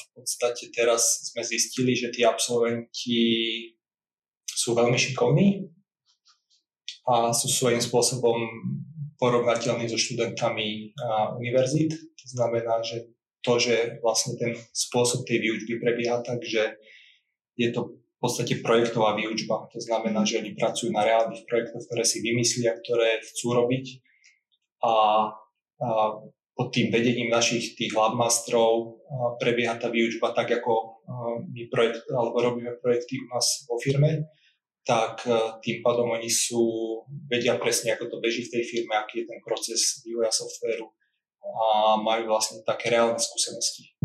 v podstate teraz sme zistili, že tí absolventi sú veľmi šikovní a sú svojím spôsobom porovnateľní so študentami univerzít. To znamená, že to, že vlastne ten spôsob tej výučby prebieha tak, že je to v podstate projektová výučba. To znamená, že oni pracujú na reálnych projektoch, ktoré si vymyslia, ktoré chcú robiť a, a pod tým vedením našich tých labmastrov prebieha tá výučba tak, ako my projekt, alebo robíme projekty u nás vo firme, tak tým pádom oni sú, vedia presne, ako to beží v tej firme, aký je ten proces vývoja softvéru a majú vlastne také reálne skúsenosti.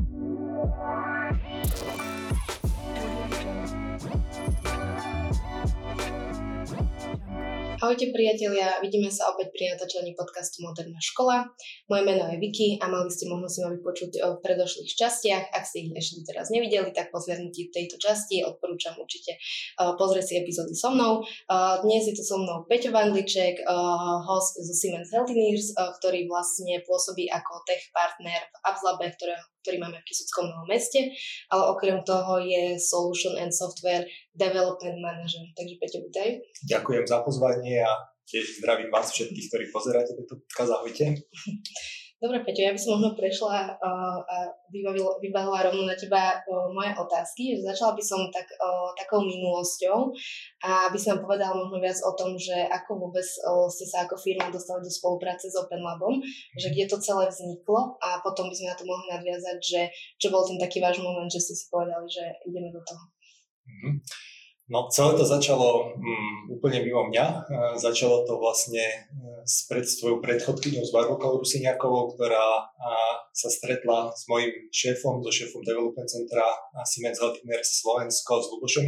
Ahojte priatelia, vidíme sa opäť pri natáčaní podcastu Moderná škola. Moje meno je Vicky a mali ste možnosť ma vypočuť v predošlých častiach. Ak ste ich ešte teraz nevideli, tak po zhľadnutí tejto časti odporúčam určite pozrieť si epizódy so mnou. Dnes je tu so mnou Peťo Vandliček, host zo Siemens Healthineers, ktorý vlastne pôsobí ako tech partner v AppsLabe, ktorého ktorý máme v Kisuckom novom meste, ale okrem toho je Solution and Software Development Manager. Takže Peťo, vítaj. Ďakujem za pozvanie a tiež zdravím vás všetkých, ktorí pozeráte tento podcast. Ahojte. Dobre, Peťo, ja by som možno prešla uh, a vybavila rovno na teba uh, moje otázky. Začala by som tak, uh, takou minulosťou a aby som povedala možno viac o tom, že ako vôbec uh, ste sa ako firma dostali do spolupráce s Open Labom, že kde to celé vzniklo a potom by sme na to mohli nadviazať, že čo bol ten taký váš moment, že ste si povedali, že ideme do toho. Mm-hmm. No celé to začalo um, úplne mimo mňa. Uh, začalo to vlastne uh, s pred, svojou predchodkyňou s Barbokou Rusiniakovou, ktorá uh, sa stretla s mojim šéfom, so šéfom Development Centra Siemens Healthineers Slovensko s Lubošom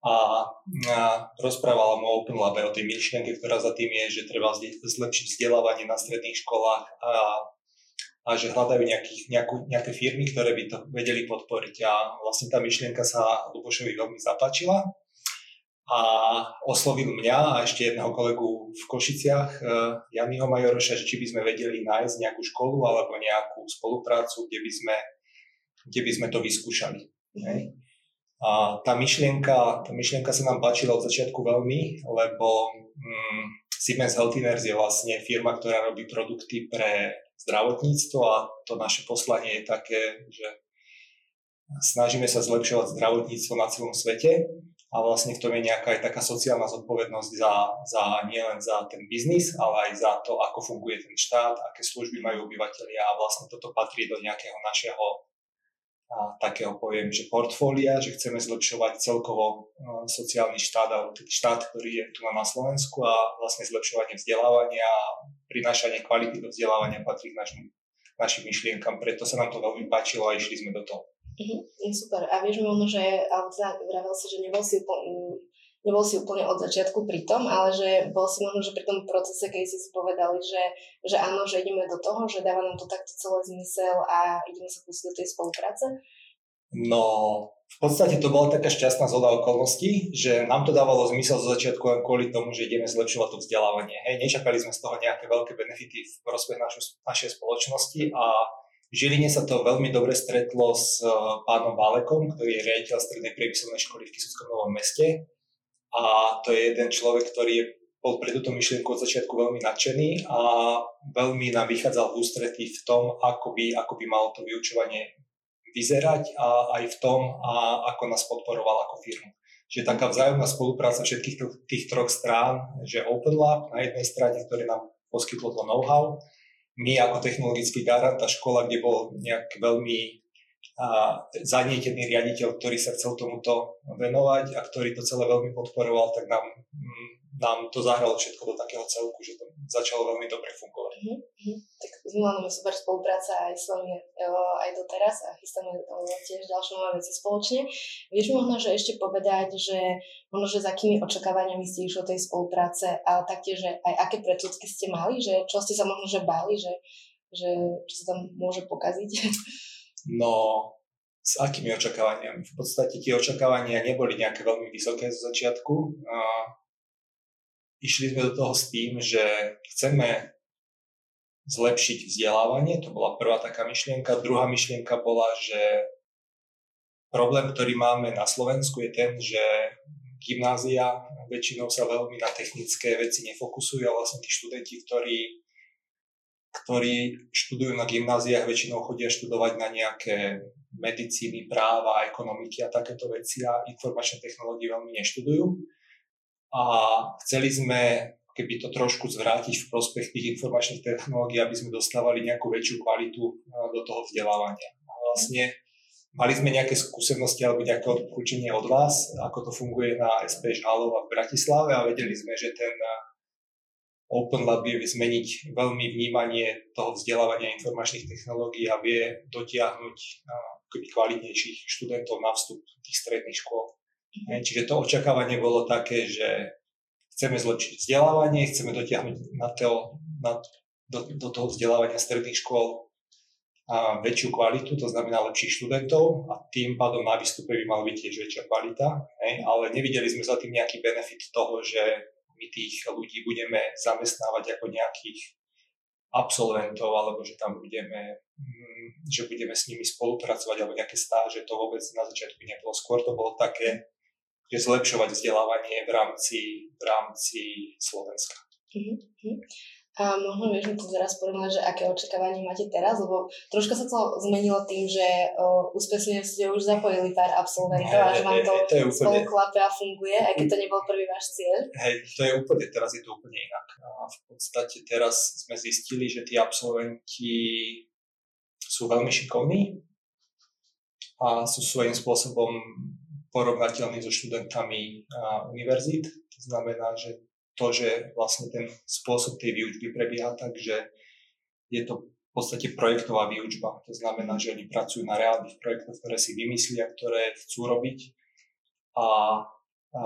a, a rozprávala mu o Open Labe, o tej myšlienke, ktorá za tým je, že treba zlepšiť vzdelávanie na stredných školách a a že hľadajú nejakých, nejakú, nejaké firmy, ktoré by to vedeli podporiť. A vlastne tá myšlienka sa Lubošovi veľmi zapáčila a oslovil mňa a ešte jedného kolegu v Košiciach, uh, Janiho Majoroša, že či by sme vedeli nájsť nejakú školu alebo nejakú spoluprácu, kde by sme, kde by sme to vyskúšali. Hej. A tá myšlienka, tá myšlienka sa nám páčila od začiatku veľmi, lebo mm, Siemens Healthineers je vlastne firma, ktorá robí produkty pre zdravotníctvo a to naše poslanie je také, že snažíme sa zlepšovať zdravotníctvo na celom svete a vlastne v tom je nejaká aj taká sociálna zodpovednosť za, za nielen za ten biznis, ale aj za to, ako funguje ten štát, aké služby majú obyvateľia a vlastne toto patrí do nejakého našeho takého poviem, že portfólia, že chceme zlepšovať celkovo sociálny štát alebo štát, ktorý je tu na Slovensku a vlastne zlepšovanie vzdelávania a prinášanie kvality do vzdelávania patrí k našim, našim myšlienkam. Preto sa nám to veľmi páčilo a išli sme do toho. Mm-hmm, super. A vieš možno, že, teda vravel si, že nebol si nebol si úplne od začiatku pri tom, ale že bol si možno, že pri tom procese, keď si si povedali, že, že áno, že ideme do toho, že dáva nám to takto celé zmysel a ideme sa pustiť do tej spolupráce? No, v podstate to bola taká šťastná zhoda okolností, že nám to dávalo zmysel zo začiatku len kvôli tomu, že ideme zlepšovať to vzdelávanie. Hej, nečakali sme z toho nejaké veľké benefity v prospech našej spoločnosti a v Žiline sa to veľmi dobre stretlo s eh, pánom Bálekom, ktorý je riaditeľ strednej priemyselnej školy v Kisuckom Novom meste a to je jeden človek, ktorý bol pre túto myšlienku od začiatku veľmi nadšený a veľmi nám vychádzal v ústretí v tom, ako by, ako by malo to vyučovanie vyzerať a aj v tom, a ako nás podporoval ako firmu. Čiže taká vzájomná spolupráca všetkých tých troch strán, že Open Lab na jednej strane, ktoré nám poskytlo to know-how, my ako technologický garant, tá škola, kde bol nejak veľmi a zanietený riaditeľ, ktorý sa chcel tomuto venovať a ktorý to celé veľmi podporoval, tak nám, mm, nám to zahralo všetko do takého celku, že to začalo veľmi dobre fungovať. Mm-hmm. Tak s Milanom je super spolupráca aj s vami aj doteraz a chystáme tiež ďalšie nové veci spoločne. Vieš možno, že ešte povedať, že možno, že za akými očakávaniami ste išli tej spolupráce a taktiež, že aj aké predsudky ste mali, že čo ste sa možno, že báli, že, že čo sa tam môže pokaziť? No, s akými očakávaniami? V podstate tie očakávania neboli nejaké veľmi vysoké zo začiatku. A išli sme do toho s tým, že chceme zlepšiť vzdelávanie, to bola prvá taká myšlienka. Druhá myšlienka bola, že problém, ktorý máme na Slovensku je ten, že gymnázia väčšinou sa veľmi na technické veci nefokusujú a vlastne tí študenti, ktorí, ktorí študujú na gymnáziách, väčšinou chodia študovať na nejaké medicíny, práva, ekonomiky a takéto veci a informačné technológie veľmi neštudujú. A chceli sme keby to trošku zvrátiť v prospech tých informačných technológií, aby sme dostávali nejakú väčšiu kvalitu do toho vzdelávania. A vlastne mali sme nejaké skúsenosti alebo nejaké odporúčanie od vás, ako to funguje na SPŠ Halova v Bratislave a vedeli sme, že ten Open Lab vie zmeniť veľmi vnímanie toho vzdelávania informačných technológií a vie dotiahnuť kvalitnejších študentov na vstup tých stredných škôl. Mhm. Čiže to očakávanie bolo také, že chceme zlepšiť vzdelávanie, chceme dotiahnuť na to, na, do, do toho vzdelávania stredných škôl a väčšiu kvalitu, to znamená lepších študentov a tým pádom na výstupe by mala byť tiež väčšia kvalita, hej? ale nevideli sme za tým nejaký benefit toho, že my tých ľudí budeme zamestnávať ako nejakých absolventov, alebo že tam budeme, mm, že budeme s nimi spolupracovať, alebo nejaké stáže, to vôbec na začiatku nebolo. Skôr to bolo také, že zlepšovať vzdelávanie v rámci, v rámci Slovenska. Uh-huh. A možno vieš mi to teraz porovnať, že aké očakávanie máte teraz, lebo troška sa to zmenilo tým, že uh, úspešne ste už zapojili pár absolventov a že vám to, to spolu klape a funguje, aj keď to nebol prvý váš cieľ. Hej, to je úplne, teraz je to úplne inak. A v podstate teraz sme zistili, že tí absolventi sú veľmi šikovní a sú svojím spôsobom porovnateľný so študentami univerzít. To znamená, že to, že vlastne ten spôsob tej výučby prebieha tak, že je to v podstate projektová výučba. To znamená, že oni pracujú na reálnych projektoch, ktoré si vymyslia, ktoré chcú robiť a, a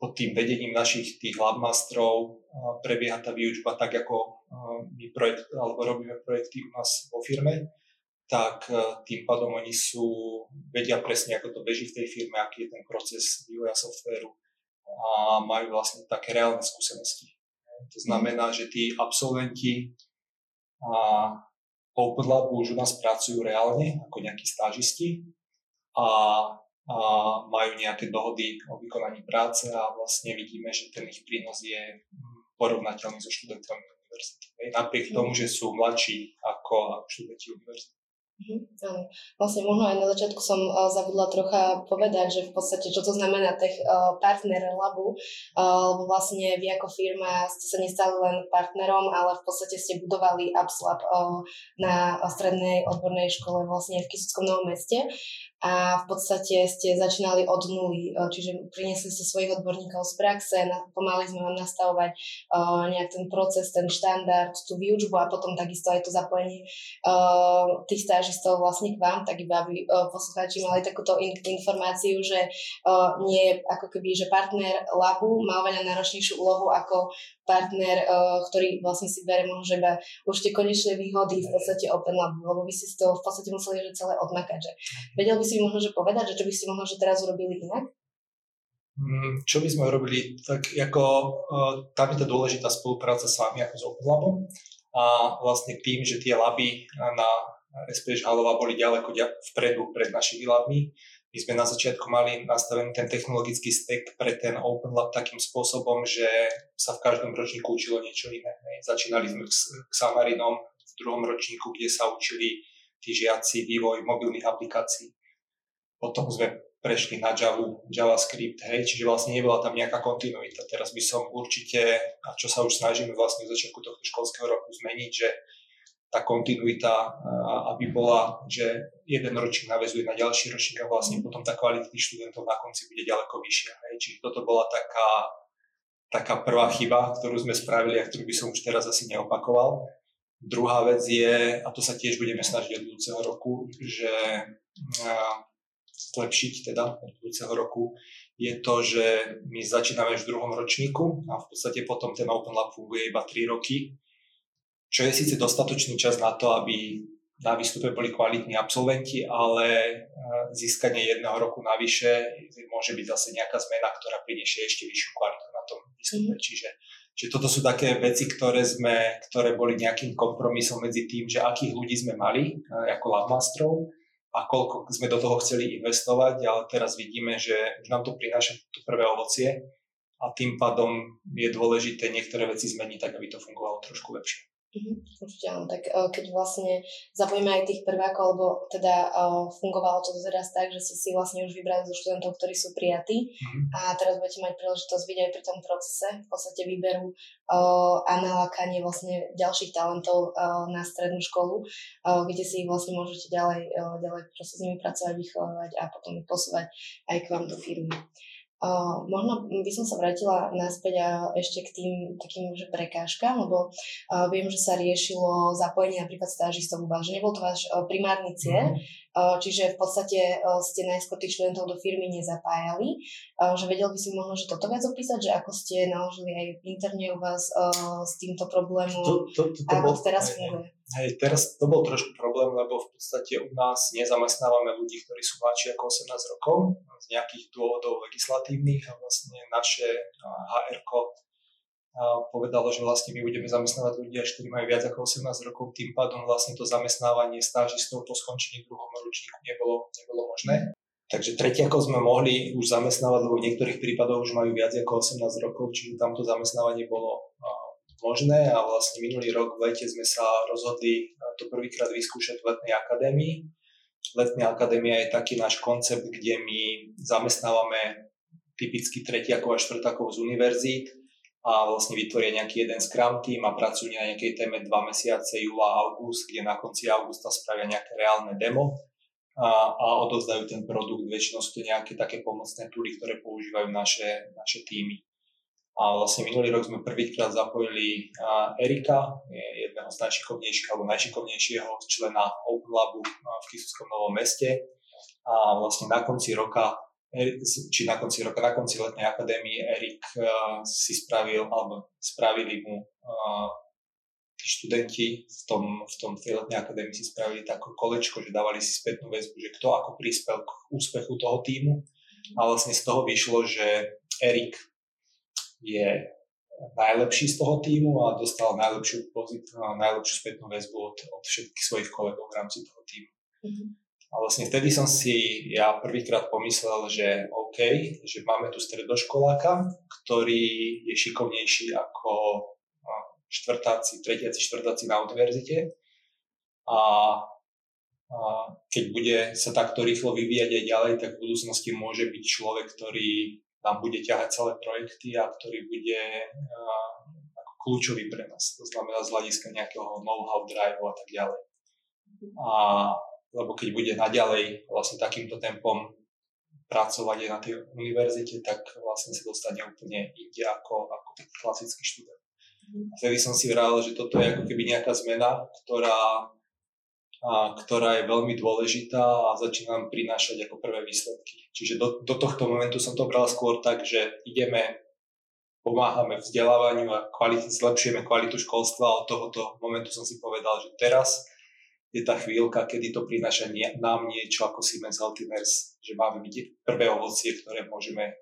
pod tým vedením našich tých labmastrov prebieha tá výučba tak, ako my projekt, alebo robíme projekty u nás vo firme tak tým pádom oni sú, vedia presne, ako to beží v tej firme, aký je ten proces vývoja softvéru a majú vlastne také reálne skúsenosti. To znamená, že tí absolventi a Open Lab už u nás pracujú reálne ako nejakí stážisti a, a majú nejaké dohody o vykonaní práce a vlastne vidíme, že ten ich prínos je porovnateľný so študentami univerzity. Napriek tomu, že sú mladší ako študenti univerzity. Mm, Vlastne možno aj na začiatku som uh, zabudla trocha povedať, že v podstate čo to znamená tech uh, partner labu, uh, lebo vlastne vy ako firma ste sa nestali len partnerom, ale v podstate ste budovali AppsLab uh, na strednej odbornej škole vlastne v Kisuckom Novom meste a v podstate ste začínali od nuly, e, čiže priniesli ste svojich odborníkov z praxe, pomáhali sme vám nastavovať uh, nejak ten proces, ten štandard, tú výučbu a potom takisto aj to zapojenie uh, tých stážistov vlastne k vám, tak iba aby uh, poslucháči mali takúto in- informáciu, že nie je ako keby, že partner labu má oveľa náročnejšiu úlohu ako partner, uh, ktorý vlastne si bere možno, že iba už tie konečné výhody v podstate Open Labu, lebo vy si z toho v podstate museli že celé odmakať. Že vedel by si možno že povedať, že čo by ste možno že teraz urobili inak? Mm, čo by sme robili, tak ako uh, tam je to dôležitá spolupráca s vami ako s Open Labom a vlastne tým, že tie laby na SPŠ Halova boli ďaleko vpredu pred našimi labmi, my sme na začiatku mali nastavený ten technologický stack pre ten Open Lab takým spôsobom, že sa v každom ročníku učilo niečo iné. Začínali sme k Samarinom v druhom ročníku, kde sa učili tí žiaci vývoj mobilných aplikácií potom sme prešli na Java, JavaScript, hej, čiže vlastne nebola tam nejaká kontinuita. Teraz by som určite, a čo sa už snažíme vlastne v začiatku tohto školského roku zmeniť, že tá kontinuita, aby bola, že jeden ročník navezuje na ďalší ročník a vlastne potom tá kvalita tých študentov na konci bude ďaleko vyššia. Hej. Čiže toto bola taká, taká prvá chyba, ktorú sme spravili a ktorú by som už teraz asi neopakoval. Druhá vec je, a to sa tiež budeme snažiť od budúceho roku, že zlepšiť teda od budúceho roku, je to, že my začíname už v druhom ročníku a v podstate potom ten Open Lab funguje iba 3 roky, čo je síce dostatočný čas na to, aby na výstupe boli kvalitní absolventi, ale e, získanie jedného roku navyše môže byť zase nejaká zmena, ktorá priniesie ešte vyššiu kvalitu na tom výstupe. Mm. Čiže, Čiže toto sú také veci, ktoré, sme, ktoré boli nejakým kompromisom medzi tým, že akých ľudí sme mali ako labmastrov a koľko sme do toho chceli investovať, ale teraz vidíme, že už nám to prináša to prvé ovocie a tým pádom je dôležité niektoré veci zmeniť tak, aby to fungovalo trošku lepšie. Mhm, určite áno, tak uh, keď vlastne zapojíme aj tých prvákov, lebo teda uh, fungovalo to teraz tak, že ste si vlastne už vybrali zo študentov, ktorí sú prijatí mm-hmm. a teraz budete mať príležitosť vidieť aj pri tom procese, v podstate výberu uh, a nalákanie vlastne ďalších talentov na strednú školu, kde si ich vlastne môžete ďalej, ďalej proste s nimi pracovať, vychovávať a potom posúvať aj k vám do firmy. Uh, možno by som sa vrátila naspäť a ešte k tým takým že prekážkam, lebo uh, viem, že sa riešilo zapojenie napríklad stážistov u vás, že nebol to váš uh, primárny cieľ, uh, čiže v podstate uh, ste najskôr tých študentov do firmy nezapájali, uh, že vedel by si možno, že toto viac opísať, že ako ste naložili aj interne u vás uh, s týmto problémom to, to, to, to a ako bol, teraz funguje. Hej, teraz to bol trošku problém, lebo v podstate u nás nezamestnávame ľudí, ktorí sú mladší ako 18 rokov z nejakých dôvodov legislatívnych a vlastne naše hr povedalo, že vlastne my budeme zamestnávať ľudí, ktorí majú viac ako 18 rokov, tým pádom vlastne to zamestnávanie stážistov po skončení druhom ročníku nebolo, nebolo možné. Takže tretiakov sme mohli už zamestnávať, lebo v niektorých prípadoch už majú viac ako 18 rokov, čiže tamto zamestnávanie bolo možné a vlastne minulý rok v lete sme sa rozhodli to prvýkrát vyskúšať v letnej akadémii. Letná akadémia je taký náš koncept, kde my zamestnávame typicky tretiakov a štvrtákov z univerzít a vlastne vytvoria nejaký jeden Scrum team a pracujú na nejakej téme dva mesiace, júla a august, kde na konci augusta spravia nejaké reálne demo a, a odozdajú ten produkt. Väčšinou sú to nejaké také pomocné túry, ktoré používajú naše, naše týmy. A vlastne minulý rok sme prvýkrát zapojili Erika, je jedného z najšikovnejších alebo najšikovnejšieho člena Open Labu v Kisutskom Novom meste. A vlastne na konci roka, či na konci roka, na konci letnej akadémie Erik si spravil, alebo spravili mu tí študenti v tom, v tom tej letnej akadémii si spravili také kolečko, že dávali si spätnú väzbu, že kto ako prispel k úspechu toho týmu. A vlastne z toho vyšlo, že Erik je najlepší z toho týmu a dostal najlepšiu, pozit- najlepšiu spätnú väzbu od, od všetkých svojich kolegov v rámci toho týmu. Mm-hmm. A vlastne vtedy som si ja prvýkrát pomyslel, že OK, že máme tu stredoškoláka, ktorý je šikovnejší ako štvrtáci, tretiaci, štvrtáci na univerzite a, a keď bude sa takto rýchlo vyvíjať aj ďalej, tak v budúcnosti môže byť človek, ktorý nám bude ťahať celé projekty a ktorý bude ako kľúčový pre nás. To znamená z hľadiska nejakého know-how, drive a tak ďalej. A, lebo keď bude naďalej vlastne takýmto tempom pracovať aj na tej univerzite, tak vlastne sa dostane úplne inde ako, ako klasický študent. A vtedy som si vral, že toto je ako keby nejaká zmena, ktorá a, ktorá je veľmi dôležitá a začína nám prinášať ako prvé výsledky. Čiže do, do tohto momentu som to bral skôr tak, že ideme, pomáhame vzdelávaniu a kvalit, zlepšujeme kvalitu školstva a od tohoto momentu som si povedal, že teraz je tá chvíľka, kedy to prináša nie, nám niečo ako Siemens Healthineers, že máme byť prvé ovocie, ktoré môžeme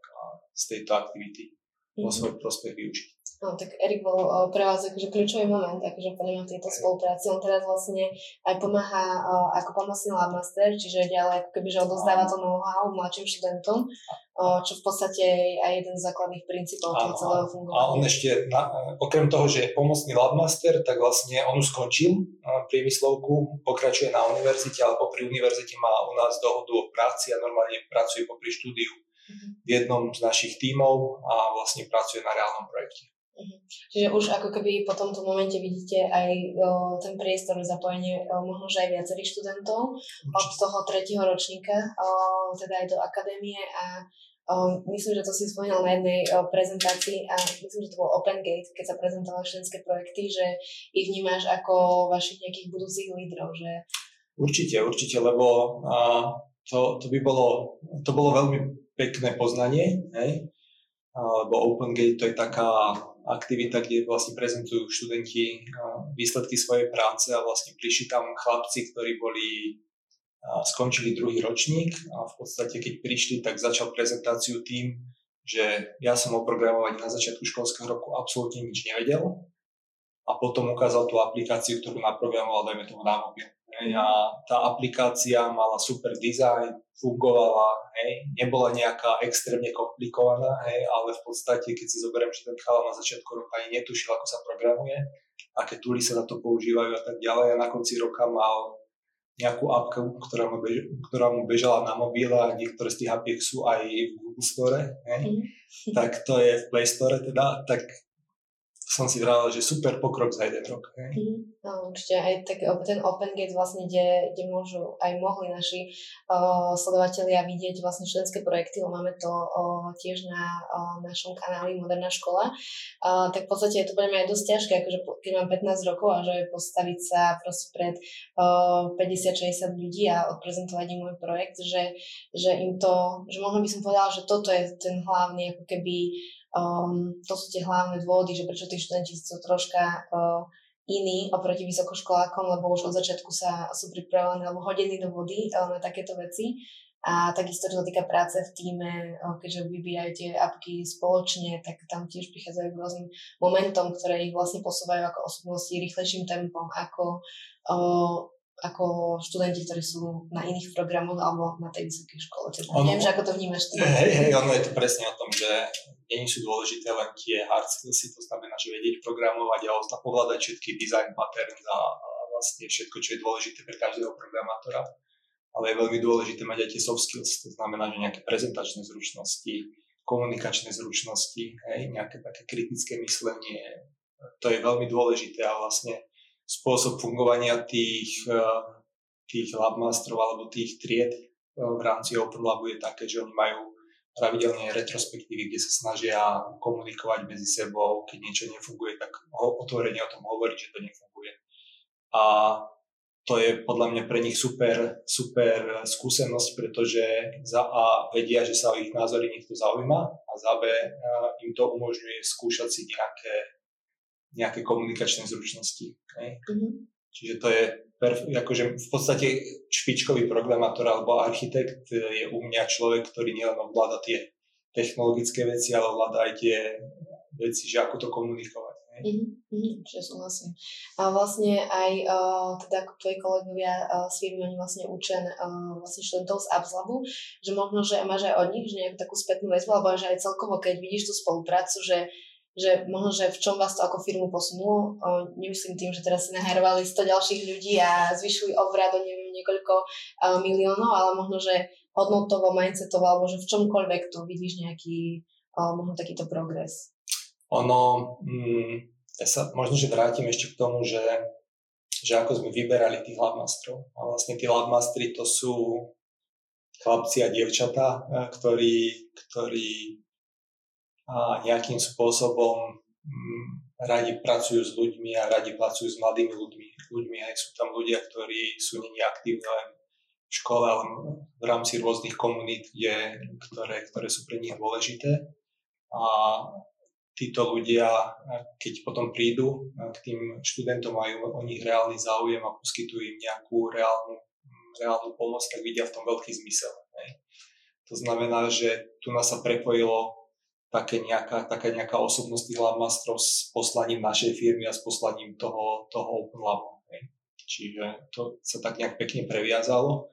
z tejto aktivity vo svoj prospech využiť. No, tak Erik bol uh, pre vás akože kľúčový moment, akože podľa mňa tejto spolupráci. On teraz vlastne aj pomáha uh, ako pomocný labmaster, čiže ďalej ako keby, že odozdáva to know-how mladším študentom, uh, čo v podstate je aj jeden z základných princípov toho celého fungovania. A on ešte, na, okrem toho, že je pomocný labmaster, tak vlastne on už skončil priemyslovku, pokračuje na univerzite, alebo pri univerzite má u nás dohodu o práci a normálne pracuje popri štúdiu v jednom z našich tímov a vlastne pracuje na reálnom projekte. Mhm. Čiže už ako keby po tomto momente vidíte aj o, ten priestor zapojenie o, možno, že aj viacerých študentov od toho tretieho ročníka, o, teda aj do akadémie a o, myslím, že to si spomínal na jednej o, prezentácii a myslím, že to bol Open Gate, keď sa prezentovali študentské projekty, že ich vnímaš ako vašich nejakých budúcich lídrov, že... Určite, určite, lebo a, to, to by bolo, to bolo veľmi pekné poznanie, hej? lebo Open Gate to je taká aktivita, kde vlastne prezentujú študenti výsledky svojej práce a vlastne prišli tam chlapci, ktorí boli skončili druhý ročník a v podstate keď prišli, tak začal prezentáciu tým, že ja som o programovaní na začiatku školského roku absolútne nič nevedel a potom ukázal tú aplikáciu, ktorú naprogramoval, dajme tomu na mobil. Hej, a tá aplikácia mala super dizajn, fungovala, hej, nebola nejaká extrémne komplikovaná, hej, ale v podstate, keď si zoberiem, že ten chalán na začiatku roka ani netušil, ako sa programuje, aké túly sa na to používajú a tak ďalej a na konci roka mal nejakú appku, ktorá mu, bež, ktorá mu bežala na mobile a niektoré z tých appiek sú aj v Google Store, hej? Mm. tak to je v Play Store teda, tak som si vravel, že super pokrok za jeden rok. Hej. Mm, no, určite aj tak ten Open Gate vlastne, kde, kde môžu aj mohli naši uh, sledovatelia vidieť vlastne študentské projekty, lebo máme to uh, tiež na uh, našom kanáli Moderná škola, uh, tak v podstate je to pre mňa aj dosť ťažké, akože keď mám 15 rokov a že postaviť sa proste pred uh, 50-60 ľudí a odprezentovať im môj projekt, že, že im to, že možno by som povedala, že toto je ten hlavný ako keby Um, to sú tie hlavné dôvody, že prečo tí študenti sú troška uh, iní oproti vysokoškolákom, lebo už od začiatku sa sú pripravení alebo hodení do vody uh, na takéto veci. A takisto, čo sa týka práce v týme, uh, keďže vyvíjajú tie apky spoločne, tak tam tiež prichádzajú k rôznym momentom, ktoré ich vlastne posúvajú ako osobnosti rýchlejším tempom, ako ako študenti, ktorí sú na iných programoch alebo na tej vysokej škole. Čiže ono, neviem, že ako to vnímaš ty. Hej, hej, ono je to presne o tom, že nie sú dôležité len tie hard skillsy, to znamená, že vedieť programovať a ovládať všetky design patterns a, a vlastne všetko, čo je dôležité pre každého programátora. Ale je veľmi dôležité mať aj tie soft skills, to znamená, že nejaké prezentačné zručnosti, komunikačné zručnosti, hej, nejaké také kritické myslenie, to je veľmi dôležité a vlastne spôsob fungovania tých, eh, tých labmasterov alebo tých tried eh, v rámci Open Labu je také, že oni majú pravidelne retrospektívy, kde sa snažia komunikovať medzi sebou, keď niečo nefunguje, tak otvorene o tom hovoriť, že to nefunguje. A to je podľa mňa pre nich super, super skúsenosť, pretože za A vedia, že sa o ich názory niekto zaujíma a za B im to umožňuje skúšať si nejaké, nejaké komunikačné zručnosti. Mm-hmm. Čiže to je perf- akože v podstate špičkový programátor alebo architekt je u mňa človek, ktorý nielen ovláda tie technologické veci, ale ovláda aj tie veci, že ako to komunikovať. Mm-hmm, čiže súhlasím. A vlastne aj uh, teda tvoji kolegovia uh, s firmy, oni vlastne učia uh, vlastne študentov z AppsLabu, že možno, že máš aj od nich že nejakú takú spätnú väzbu, alebo že aj celkovo, keď vidíš tú spoluprácu, že že možno, že v čom vás to ako firmu posunulo. Nemyslím tým, že teraz si nahajrovali 100 ďalších ľudí a zvyšili obrad o neviem niekoľko miliónov, ale možno, že hodnotovo, mindsetovo, alebo že v čomkoľvek tu vidíš nejaký možno takýto progres. Ono, mm, ja sa možno, že vrátim ešte k tomu, že, že ako sme vyberali tých labmastrov. A vlastne tí labmastri to sú chlapci a dievčatá, ktorí, ktorí a nejakým spôsobom mm, radi pracujú s ľuďmi a radi pracujú s mladými ľuďmi. ľuďmi. Aj sú tam ľudia, ktorí sú není aktívni len v škole, ale v rámci rôznych komunít, kde, ktoré, ktoré sú pre nich dôležité. A títo ľudia, keď potom prídu k tým študentom, majú o nich reálny záujem a poskytujú im nejakú reálnu, reálnu pomoc, tak vidia v tom veľký zmysel. Ne? To znamená, že tu nás sa prepojilo také nejaká, taká nejaká osobnosť tých labmastrov s poslaním našej firmy a s poslaním toho, toho Open Labu. Čiže to sa tak nejak pekne previazalo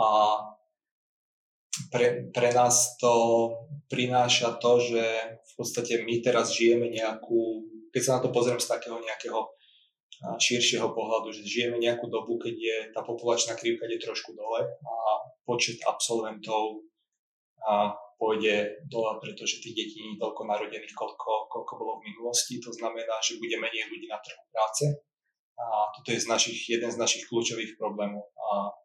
a pre, pre nás to prináša to, že v podstate my teraz žijeme nejakú, keď sa na to pozriem z takého nejakého širšieho pohľadu, že žijeme nejakú dobu, keď je tá populačná krivka je trošku dole a počet absolventov a pôjde dole, pretože tých detí nie je toľko narodených, koľko, koľko bolo v minulosti. To znamená, že bude menej ľudí na trhu práce. A toto je z našich, jeden z našich kľúčových problémov. A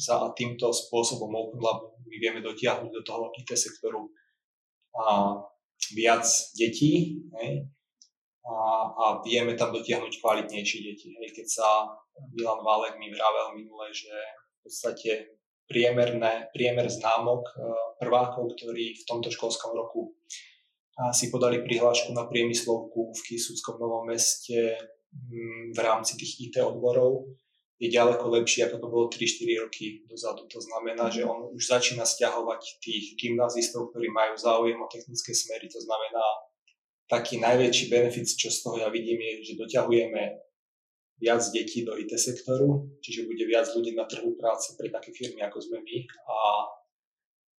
za týmto spôsobom Open Lab my vieme dotiahnuť do toho IT sektoru a viac detí hej, a, a vieme tam dotiahnuť kvalitnejšie deti. Hej. Keď sa Milan Válek mi vravel minule, že v podstate priemerné, priemer známok e, prvákov, ktorí v tomto školskom roku si podali prihlášku na priemyslovku v Kisúckom Novom meste mm, v rámci tých IT odborov, je ďaleko lepší, ako to bolo 3-4 roky dozadu. To znamená, že on už začína stiahovať tých gymnazistov, ktorí majú záujem o technické smery. To znamená, taký najväčší benefit, čo z toho ja vidím, je, že doťahujeme viac detí do IT sektoru, čiže bude viac ľudí na trhu práce pre také firmy, ako sme my a,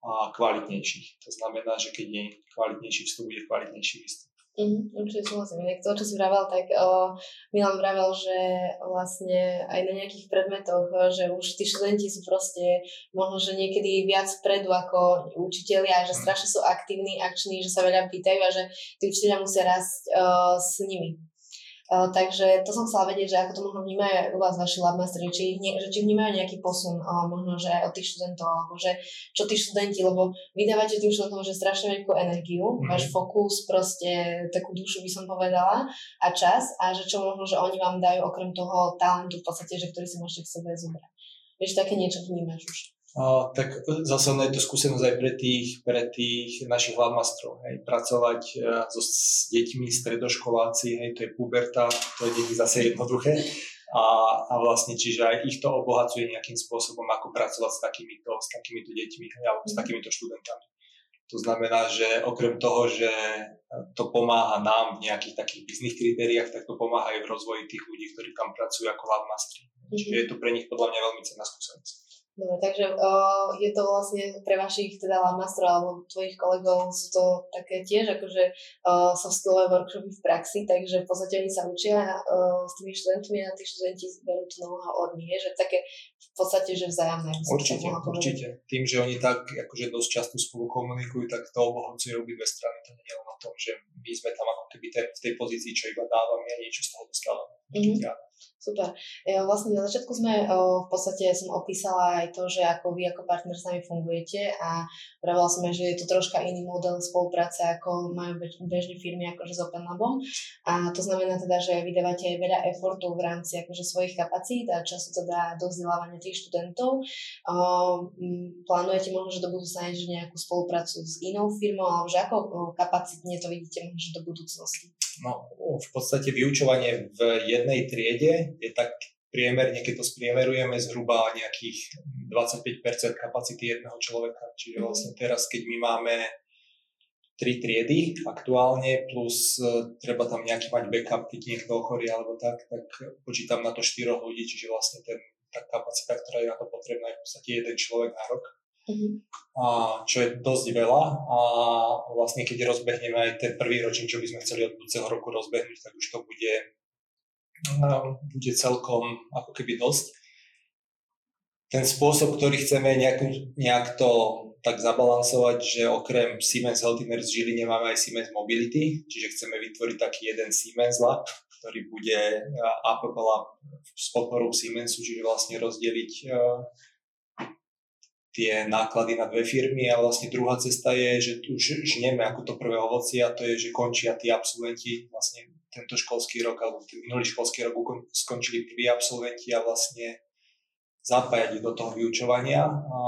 a kvalitnejších. To znamená, že keď je kvalitnejší vstup, bude kvalitnejší výstup. Mm, určite súhlasím. Inak to, čo si vravel, tak o, Milan vravel, že vlastne aj na nejakých predmetoch, že už tí študenti sú proste možno, že niekedy viac vpredu ako učitelia, že mhm. strašne sú aktívni, akční, že sa veľa pýtajú a že tí učiteľia musia rásť o, s nimi. Uh, takže to som chcela vedieť, že ako to možno vnímajú u vás vaši labmasteri, či, že či vnímajú nejaký posun, uh, možno, že aj od tých študentov, alebo že čo tí študenti, lebo vydávate tým študentom, že strašne veľkú energiu, mm-hmm. váš fokus, proste takú dušu by som povedala a čas a že čo možno, že oni vám dajú okrem toho talentu v podstate, že ktorý si môžete k sebe zobrať. Vieš, také niečo vnímaš už. Uh, tak zase je to skúsenosť aj pre tých, pre tých našich hlavmastrov. Hej. Pracovať uh, so, s deťmi, stredoškoláci, hej, to je puberta, to je deti zase jednoduché. A, a vlastne, čiže aj ich to obohacuje nejakým spôsobom, ako pracovať s takýmito, s takýmito deťmi hej, alebo s mhm. takýmito študentami. To znamená, že okrem toho, že to pomáha nám v nejakých takých bizných kritériách, tak to pomáha aj v rozvoji tých ľudí, ktorí tam pracujú ako hlavmastri. Čiže je to pre nich podľa mňa veľmi cenná skúsenosť. Dobre, takže uh, je to vlastne pre vašich teda masterov alebo tvojich kolegov sú to také tiež akože uh, soft skillové workshopy v praxi, takže v podstate oni sa učia uh, s tými študentmi a tí študenti berú to know od nich, že také v podstate, že vzájomné. Určite, určite. Tým, že oni tak akože dosť často spolu komunikujú, tak to obohacuje obidve strany. To nie je len o tom, že my sme tam ako keby ten, v tej pozícii, čo iba dávame a niečo z toho dostávame. Mm-hmm. Super. Ja vlastne na začiatku sme o, v podstate som opísala aj to, že ako vy ako partner s nami fungujete a pravila som že je to troška iný model spolupráce, ako majú bež, bežné firmy akože s Open Labom. A to znamená teda, že vydávate aj veľa efortu v rámci akože svojich kapacít a času teda do vzdelávania tých študentov. Plánujete možno, že do budúcna nejakú spoluprácu s inou firmou, alebo že ako kapacitne to vidíte možno, do budúcnosti? No, v podstate vyučovanie v jednej triede je tak priemerne, keď to spriemerujeme, zhruba nejakých 25% kapacity jedného človeka. Čiže mhm. vlastne teraz, keď my máme tri triedy aktuálne, plus uh, treba tam nejaký mať backup, keď niekto ochorí alebo tak, tak počítam na to štyroch ľudí, čiže vlastne ten, tá kapacita, ktorá je na to potrebná, je v podstate jeden človek na rok. Mm-hmm. A, čo je dosť veľa a vlastne keď rozbehneme aj ten prvý ročník, čo by sme chceli od budúceho roku rozbehnúť, tak už to bude, bude celkom ako keby dosť. Ten spôsob, ktorý chceme nejak, nejak to tak zabalansovať, že okrem Siemens Healthineers Žiline máme aj Siemens Mobility, čiže chceme vytvoriť taký jeden Siemens Lab, ktorý bude App Lab s podporou Siemensu, čiže vlastne rozdeliť tie náklady na dve firmy a vlastne druhá cesta je, že tu žneme ako to prvé ovoci a to je, že končia tí absolventi vlastne tento školský rok alebo ten minulý školský rok skončili prví absolventi a vlastne zapájať do toho vyučovania a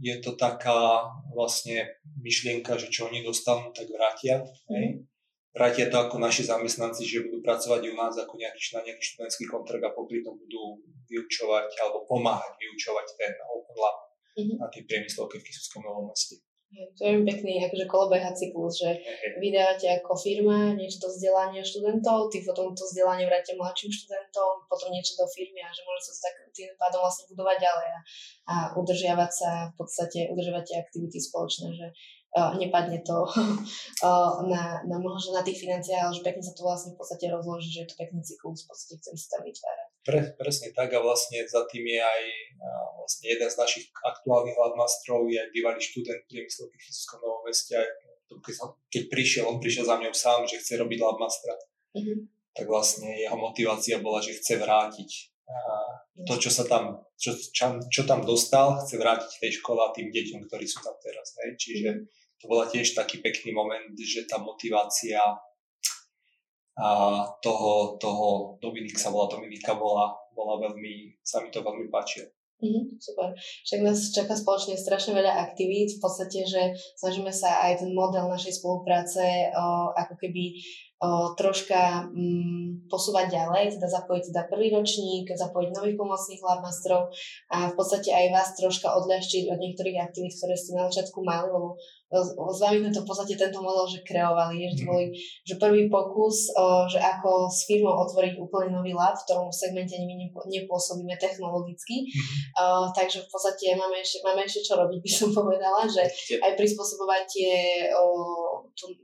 je to taká vlastne myšlienka, že čo oni dostanú, tak vrátia. Hej. Vrátia to ako naši zamestnanci, že budú pracovať u nás ako nejaký, na nejaký študentský kontrakt a popri tom budú vyučovať alebo pomáhať vyučovať ten Open Lab mm-hmm. na tej priemyslovke v Kisuckom Novom meste. To je pekný akože kolobeha cyklus, že vydávate ako firma niečo do vzdelania študentov, ty potom to vzdelanie vráte mladším študentom, potom niečo do firmy a že môže sa tak tým pádom vlastne budovať ďalej a, a udržiavať sa v podstate, udržiavať tie aktivity spoločné, že uh, nepadne to uh, na, na, možno na tých financiách, ale že pekne sa to vlastne v podstate rozloží, že je to pekný cyklus v podstate, ktorý sa tam vytvára. Pre, presne tak a vlastne za tým je aj vlastne jeden z našich aktuálnych hladmastrov je aj bývalý študent priemyslovky v Fyzickom Novom meste. Keď, keď prišiel, on prišiel za mňou sám, že chce robiť hladmastra. Mm-hmm. Tak vlastne jeho motivácia bola, že chce vrátiť to, čo sa tam, čo, čo, čo tam dostal, chce vrátiť tej škole a tým deťom, ktorí sú tam teraz. Hej. Čiže mhm. to bola tiež taký pekný moment, že tá motivácia a toho, toho Dominika sa volá, Dominika bola, bola veľmi, sa mi to veľmi páčilo. Mm, super. Však nás čaká spoločne strašne veľa aktivít. V podstate, že snažíme sa aj ten model našej spolupráce o, ako keby troška um, posúvať ďalej, teda zapojiť teda prvý ročník, zapojiť nových pomocných labmastrov a v podstate aj vás troška odľahčiť od niektorých aktivít, ktoré ste na začiatku mali, lebo s vami sme to v podstate tento model, že kreovali, že to mhm. boli, že prvý pokus, o, že ako s firmou otvoriť úplne nový lab, v ktorom segmente my nepôsobíme technologicky, o, takže v podstate máme ešte, máme ešte čo robiť, by som povedala, že aj prispôsobovať tie o, tú,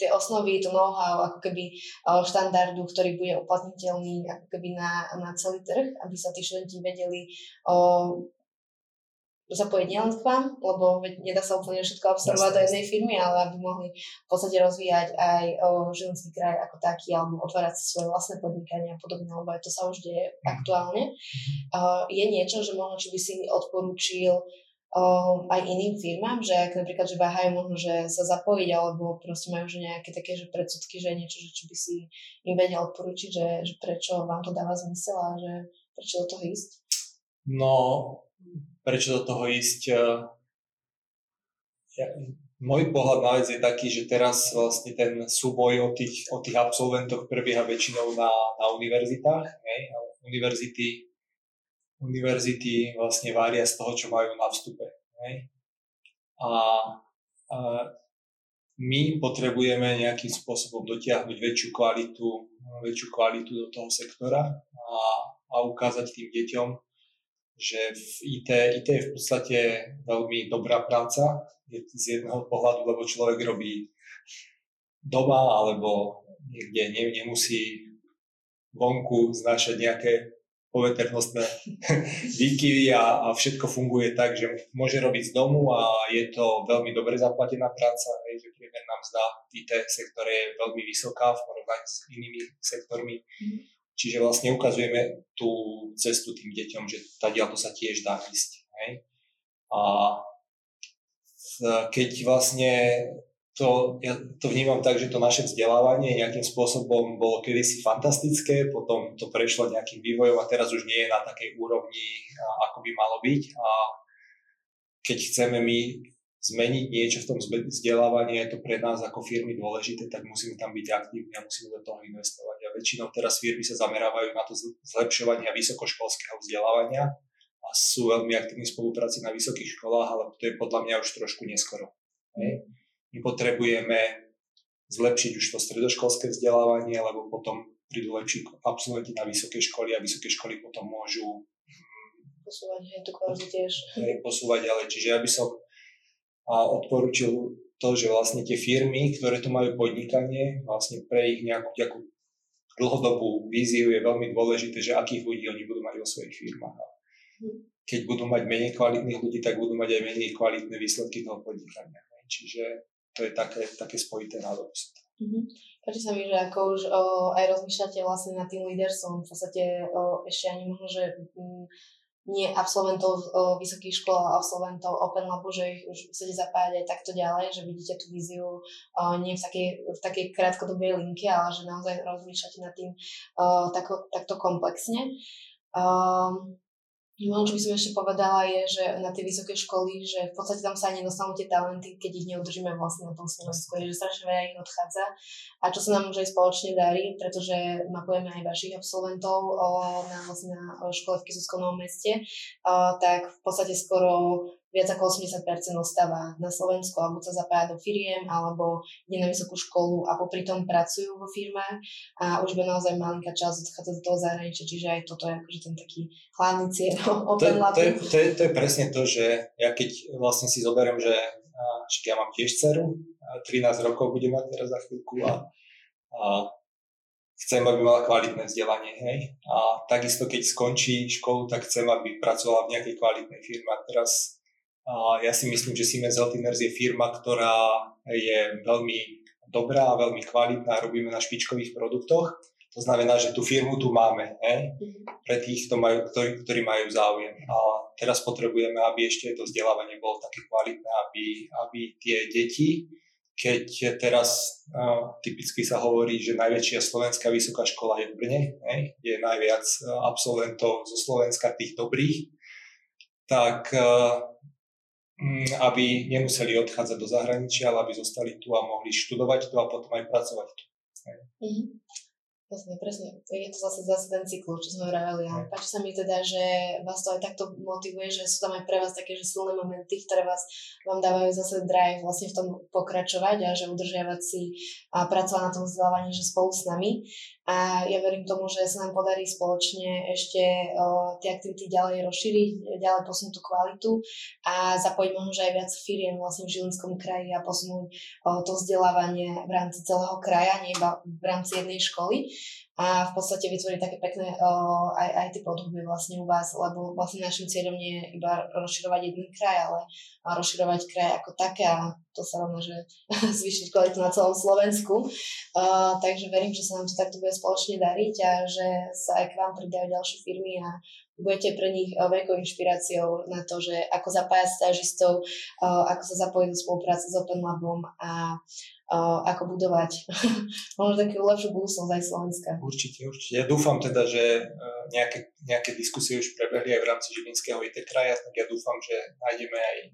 tie osnovy, to know-how ako keby štandardu, ktorý bude uplatniteľný ako keby na, na celý trh, aby sa tí študenti vedeli o, zapojiť nielen k vám, lebo nedá sa úplne všetko absorbovať do jednej firmy, ale aby mohli v podstate rozvíjať aj o, Žilinský kraj ako taký, alebo otvárať si svoje vlastné podnikanie a podobne, lebo aj to sa už deje mm. aktuálne. Uh, je niečo, že možno, či by si odporúčil aj iným firmám, že ak napríklad, že váhajú možno, že sa zapojiť, alebo proste majú že nejaké také že predsudky, že niečo, že čo by si im vedel odporučiť, že, že prečo vám to dáva zmysel a že prečo do toho ísť? No, prečo do toho ísť? Eh, ja, môj pohľad na vec je taký, že teraz vlastne ten súboj o tých, o tých absolventoch prebieha väčšinou na, na univerzitách. Ne? Univerzity univerzity vlastne vária z toho, čo majú na vstupe. Hej? A, a my potrebujeme nejakým spôsobom dotiahnuť väčšiu kvalitu, väčšiu kvalitu do toho sektora a, a ukázať tým deťom, že v IT, IT je v podstate veľmi dobrá práca je z jedného pohľadu, lebo človek robí doma alebo niekde ne, nemusí vonku znášať nejaké poveternostné výkyvy a, a všetko funguje tak, že môže robiť z domu a je to veľmi dobre zaplatená práca, hej, že priemerná mzda v IT sektore je veľmi vysoká v porovnaní s inými sektormi. Mm. Čiže vlastne ukazujeme tú cestu tým deťom, že tadiaľ to sa tiež dá ísť. Hej. A keď vlastne to, ja to vnímam tak, že to naše vzdelávanie nejakým spôsobom bolo kedysi fantastické, potom to prešlo nejakým vývojom a teraz už nie je na takej úrovni, ako by malo byť. A keď chceme my zmeniť niečo v tom vzdelávaní, je to pre nás ako firmy dôležité, tak musíme tam byť aktívni a musíme do toho investovať. A väčšinou teraz firmy sa zamerávajú na to zlepšovanie vysokoškolského vzdelávania a sú veľmi aktívni v spolupráci na vysokých školách, ale to je podľa mňa už trošku neskoro. Hej my potrebujeme zlepšiť už to stredoškolské vzdelávanie, lebo potom prídu lepší absolventi na vysoké školy a vysoké školy potom môžu mm, posúvať aj tú kvalitu tiež. Posúvať ďalej. Čiže ja by som odporučil to, že vlastne tie firmy, ktoré tu majú podnikanie, vlastne pre ich nejakú, nejakú dlhodobú víziu je veľmi dôležité, že akých ľudí oni budú mať vo svojich firmách. Hm. Keď budú mať menej kvalitných ľudí, tak budú mať aj menej kvalitné výsledky toho podnikania. Čiže to je také, také spojité nádoby. Mm-hmm. Páči sa mi, že ako už o, aj rozmýšľate vlastne nad tým leadersom, v podstate o, ešte ani možno, že m, mm, nie absolventov o, vysokých škôl, ale absolventov Open Labu, že ich už chcete zapájať aj takto ďalej, že vidíte tú víziu o, nie v takej, v takej krátkodobej linke, ale že naozaj rozmýšľate nad tým o, tako, takto komplexne. Um, Možno, čo by som ešte povedala, je, že na tie vysoké školy, že v podstate tam sa ani nedostanú tie talenty, keď ich neudržíme vlastne na tom Slovensku, že strašne veľa ich odchádza. A čo sa nám už aj spoločne darí, pretože mapujeme aj vašich absolventov o, na, vlastne na škole v Kisutskom Novom meste, o, tak v podstate skoro viac ako 80% ostáva na Slovensku alebo sa zapája do firiem alebo ide na vysokú školu a popri tom pracujú vo firmách a už by naozaj malinká časť odchádza do toho zahraničia, čiže aj toto je akože ten taký hlavný cieľ Open to, to, je, to, je, to je presne to, že ja keď vlastne si zoberiem, že ja mám tiež dceru, 13 rokov bude mať teraz za chvíľku a, a chcem, aby mala kvalitné vzdelanie, hej. A takisto, keď skončí školu, tak chcem, aby pracovala v nejakej kvalitnej firme. A teraz a ja si myslím, že Siemens Healthineers je firma, ktorá je veľmi dobrá a veľmi kvalitná, robíme na špičkových produktoch. To znamená, že tú firmu tu máme he? Mhm. pre tých, majú, ktorí, ktorí majú záujem. A teraz potrebujeme, aby ešte to vzdelávanie bolo také kvalitné, aby, aby tie deti, keď teraz uh, typicky sa hovorí, že najväčšia slovenská vysoká škola je v Brne, he? je najviac absolventov zo Slovenska tých dobrých, tak uh, aby nemuseli odchádzať do zahraničia, ale aby zostali tu a mohli študovať tu a potom aj pracovať tu. Mm-hmm. Presne. Je to zase zase ten cyklus, čo sme vraveli. A páči sa mi teda, že vás to aj takto motivuje, že sú tam aj pre vás také že silné momenty, ktoré vás vám dávajú zase drive vlastne v tom pokračovať a že udržiavať si a pracovať na tom vzdelávaní, že spolu s nami. A ja verím tomu, že sa nám podarí spoločne ešte tie aktivity ďalej rozšíriť, ďalej posunúť tú kvalitu a zapojiť možno aj viac firiem vlastne v Žilinskom kraji a posunúť to vzdelávanie v rámci celého kraja, nie iba v rámci jednej školy a v podstate vytvoriť také pekné uh, aj, aj tie podoby vlastne u vás, lebo vlastne našim cieľom nie je iba rozširovať jeden kraj, ale rozširovať kraj ako také a to sa rovná, že zvýšiť kvalitu na celom Slovensku. Uh, takže verím, že sa nám to takto bude spoločne dariť a že sa aj k vám pridajú ďalšie firmy a budete pre nich veľkou inšpiráciou na to, že ako zapájať stážistov, ako sa zapojiť do spolupráce s Open Labom a ako budovať možno takú lepšiu budúcnosť aj Slovenska. Určite, určite. Ja dúfam teda, že e, nejaké, nejaké diskusie už prebehli aj v rámci Žilinského IT kraja, tak ja dúfam, že nájdeme aj e,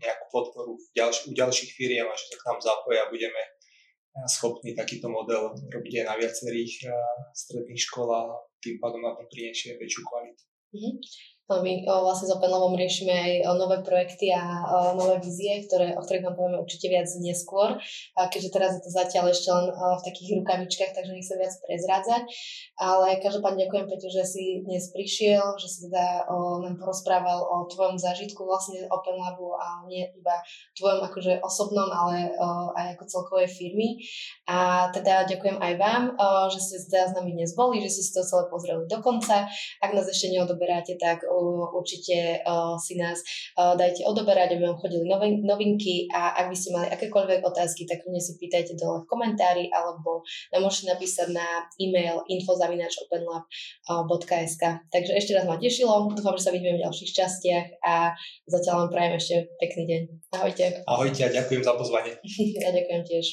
nejakú podporu v ďalš- u ďalších firiem a že sa k nám zapoja a budeme schopní takýto model robiť aj na viacerých stredných školách, tým pádom na to priniesie väčšiu kvalitu. Mm-hmm. My vlastne s Openlovom riešime aj nové projekty a nové vízie, ktoré, o ktorých vám povieme určite viac neskôr, keďže teraz je to zatiaľ ešte len v takých rukavičkách, takže nechcem viac prezrádzať. Ale každopádne ďakujem Peťo, že si dnes prišiel, že si teda nám porozprával o tvojom zážitku vlastne Open Labu a nie iba tvojom akože osobnom, ale aj ako celkovej firmy. A teda ďakujem aj vám, že ste teda s nami dnes boli, že ste si to celé pozreli do konca. Ak nás ešte neodoberáte, tak určite si nás dajte odoberať, aby vám chodili novinky a ak by ste mali akékoľvek otázky, tak mne si pýtajte dole v komentári alebo nám môžete napísať na e-mail info.openlab.sk Takže ešte raz ma tešilo, dúfam, že sa vidíme v ďalších častiach a zatiaľ vám prajem ešte pekný deň. Ahojte. Ahojte a ďakujem za pozvanie. ja ďakujem tiež.